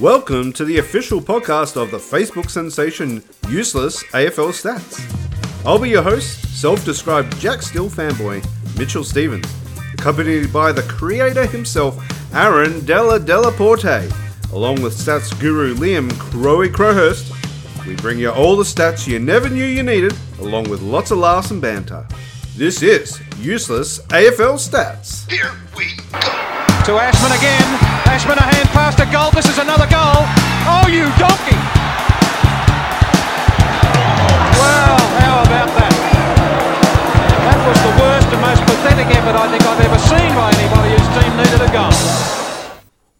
Welcome to the official podcast of the Facebook sensation Useless AFL Stats. I'll be your host, self described Jack Steele fanboy, Mitchell Stevens, accompanied by the creator himself, Aaron Della Delaporte, along with stats guru Liam Crowy Crowhurst. We bring you all the stats you never knew you needed, along with lots of laughs and banter. This is Useless AFL Stats. Here we go. To Ashman again. Ashman a hand pass to goal. This is another goal. Oh, you donkey! Well, how about that? That was the worst and most pathetic effort I think I've ever seen by anybody whose team needed a goal.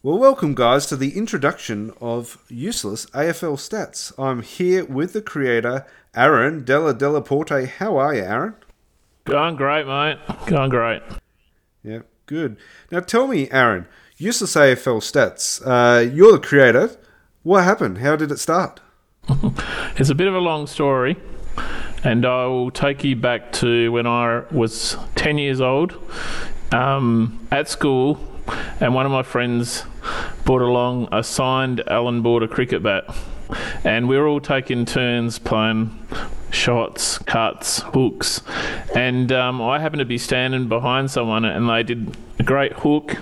Well, welcome, guys, to the introduction of Useless AFL Stats. I'm here with the creator, Aaron Della Delaporte. How are you, Aaron? Going great, mate. Going great. Yeah, good. Now, tell me, Aaron, Useless AFL Stats. Uh, you're the creator. What happened? How did it start? it's a bit of a long story, and I will take you back to when I was 10 years old um, at school, and one of my friends brought along a signed Allan Border cricket bat. And we were all taking turns playing shots, cuts, hooks. And um, I happened to be standing behind someone, and they did a great hook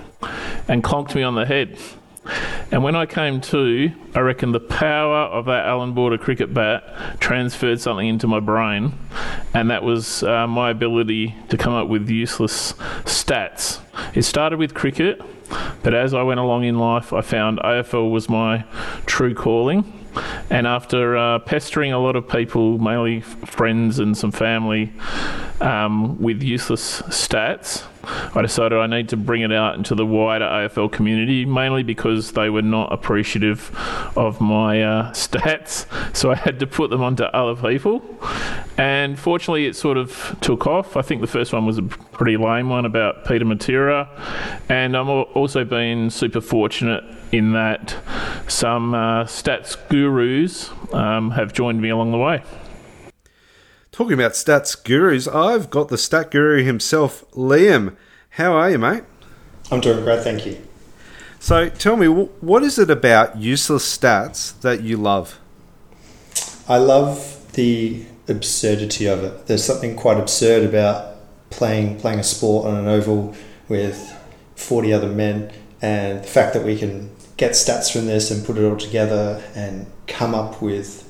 and clonked me on the head. And when I came to, I reckon the power of that Allan Border cricket bat transferred something into my brain, and that was uh, my ability to come up with useless stats. It started with cricket, but as I went along in life, I found AFL was my true calling. And after uh, pestering a lot of people, mainly friends and some family, um, with useless stats, I decided I need to bring it out into the wider AFL community, mainly because they were not appreciative of my uh, stats. So I had to put them onto other people. And fortunately, it sort of took off. I think the first one was a pretty lame one about Peter Matera. And I'm also been super fortunate in that some uh, stats gurus um, have joined me along the way. Talking about stats gurus, I've got the stat guru himself, Liam. How are you, mate? I'm doing great, thank you. So tell me, what is it about useless stats that you love? I love the absurdity of it. There's something quite absurd about playing playing a sport on an oval with 40 other men, and the fact that we can get stats from this and put it all together and come up with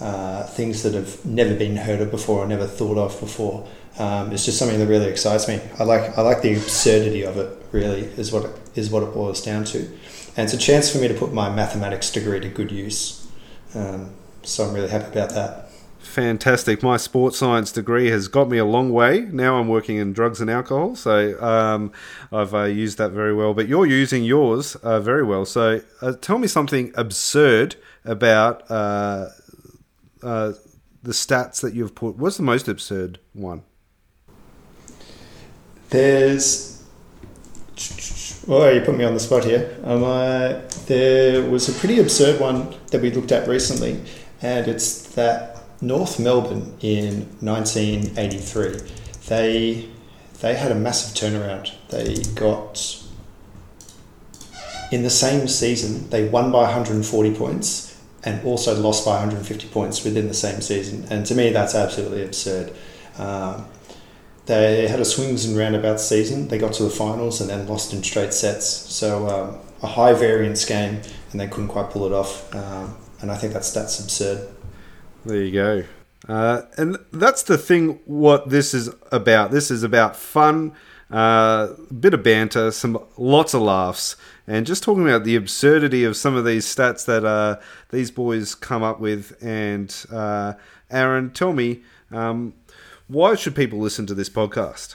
uh, things that have never been heard of before or never thought of before. Um, it's just something that really excites me. I like I like the absurdity of it. Really, is what it, is what it boils down to, and it's a chance for me to put my mathematics degree to good use. Um, so I'm really happy about that. Fantastic. My sports science degree has got me a long way. Now I'm working in drugs and alcohol, so um, I've uh, used that very well. But you're using yours uh, very well. So uh, tell me something absurd about uh, uh, the stats that you've put. What's the most absurd one? There's. Oh, you put me on the spot here. Um, there was a pretty absurd one that we looked at recently, and it's that North Melbourne in 1983, they they had a massive turnaround. They got in the same season they won by 140 points and also lost by 150 points within the same season. And to me, that's absolutely absurd. Um, they had a swings and roundabouts season. They got to the finals and then lost in straight sets. So um, a high variance game, and they couldn't quite pull it off. Um, and I think that's that's absurd. There you go. Uh, and that's the thing. What this is about. This is about fun, a uh, bit of banter, some lots of laughs, and just talking about the absurdity of some of these stats that uh, these boys come up with. And uh, Aaron, tell me. Um, why should people listen to this podcast?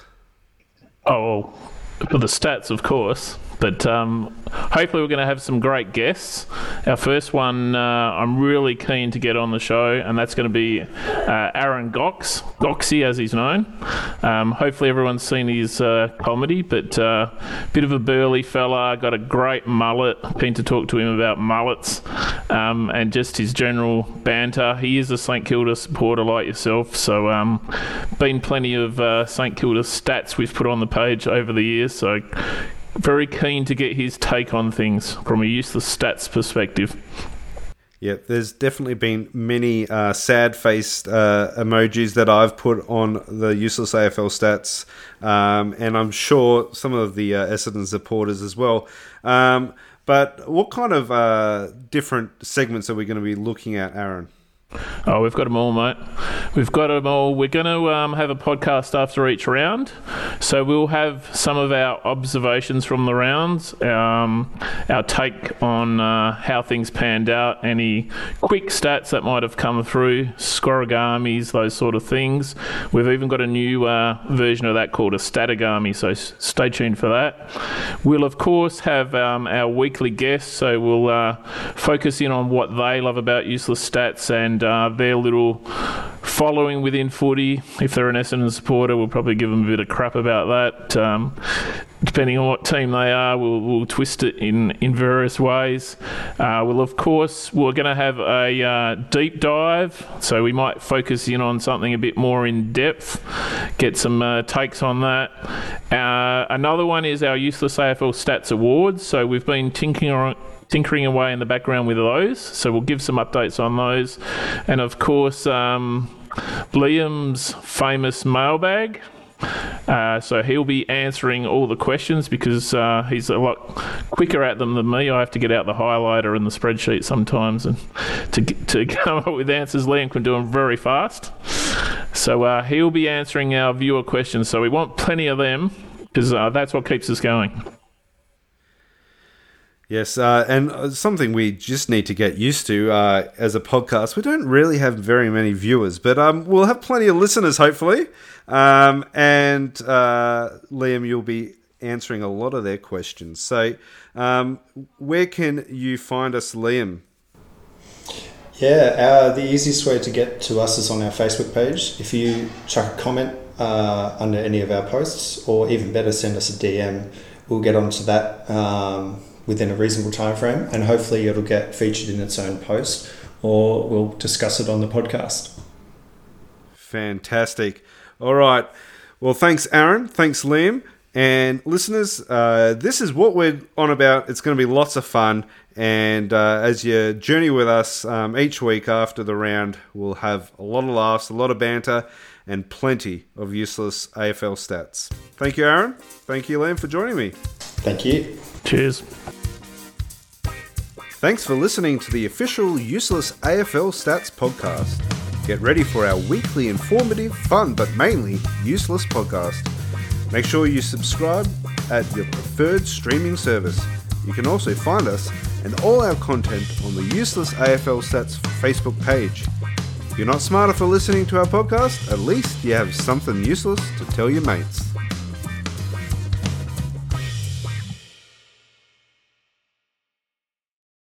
Oh, for the stats, of course. But um, hopefully, we're going to have some great guests. Our first one, uh, I'm really keen to get on the show, and that's going to be uh, Aaron Gocs, Gocsy as he's known. Um, hopefully, everyone's seen his uh, comedy, but uh, bit of a burly fella, got a great mullet. Keen to talk to him about mullets um, and just his general banter. He is a St Kilda supporter like yourself, so um, been plenty of uh, St Kilda stats we've put on the page over the years. So very keen to get his take on things from a useless stats perspective. Yeah, there's definitely been many uh, sad faced uh, emojis that I've put on the useless AFL stats, um, and I'm sure some of the uh, Essendon supporters as well. Um, but what kind of uh, different segments are we going to be looking at, Aaron? Oh, we've got them all, mate. We've got them all. We're going to um, have a podcast after each round. So we'll have some of our observations from the rounds, um, our take on uh, how things panned out, any quick stats that might have come through, scorigamis, those sort of things. We've even got a new uh, version of that called a statagami, so stay tuned for that. We'll, of course, have um, our weekly guests, so we'll uh, focus in on what they love about useless stats and and uh, their little following within footy. If they're an Essendon supporter, we'll probably give them a bit of crap about that. Um, depending on what team they are, we'll, we'll twist it in, in various ways. Uh, we'll, of course, we're going to have a uh, deep dive, so we might focus in on something a bit more in depth, get some uh, takes on that. Uh, another one is our Useless AFL Stats Awards. So we've been tinkering tinkering away in the background with those. So we'll give some updates on those. And of course, um, Liam's famous mailbag. Uh, so he'll be answering all the questions because uh, he's a lot quicker at them than me. I have to get out the highlighter and the spreadsheet sometimes, and to to come up with answers, Liam can do them very fast. So uh, he'll be answering our viewer questions. So we want plenty of them because uh, that's what keeps us going. Yes, uh, and uh, something we just need to get used to uh, as a podcast. We don't really have very many viewers, but um, we'll have plenty of listeners, hopefully. Um, and uh, Liam, you'll be answering a lot of their questions. So, um, where can you find us, Liam? Yeah, uh, the easiest way to get to us is on our Facebook page. If you chuck a comment uh, under any of our posts, or even better, send us a DM, we'll get onto that. Within a reasonable time frame, and hopefully it'll get featured in its own post, or we'll discuss it on the podcast. Fantastic. All right. Well, thanks, Aaron. Thanks, Liam. And listeners, uh, this is what we're on about. It's going to be lots of fun. And uh, as you journey with us um, each week after the round, we'll have a lot of laughs, a lot of banter, and plenty of useless AFL stats. Thank you, Aaron. Thank you, Liam, for joining me. Thank you. Cheers. Thanks for listening to the official Useless AFL Stats podcast. Get ready for our weekly informative, fun, but mainly useless podcast. Make sure you subscribe at your preferred streaming service. You can also find us and all our content on the Useless AFL Stats Facebook page. If you're not smarter for listening to our podcast, at least you have something useless to tell your mates.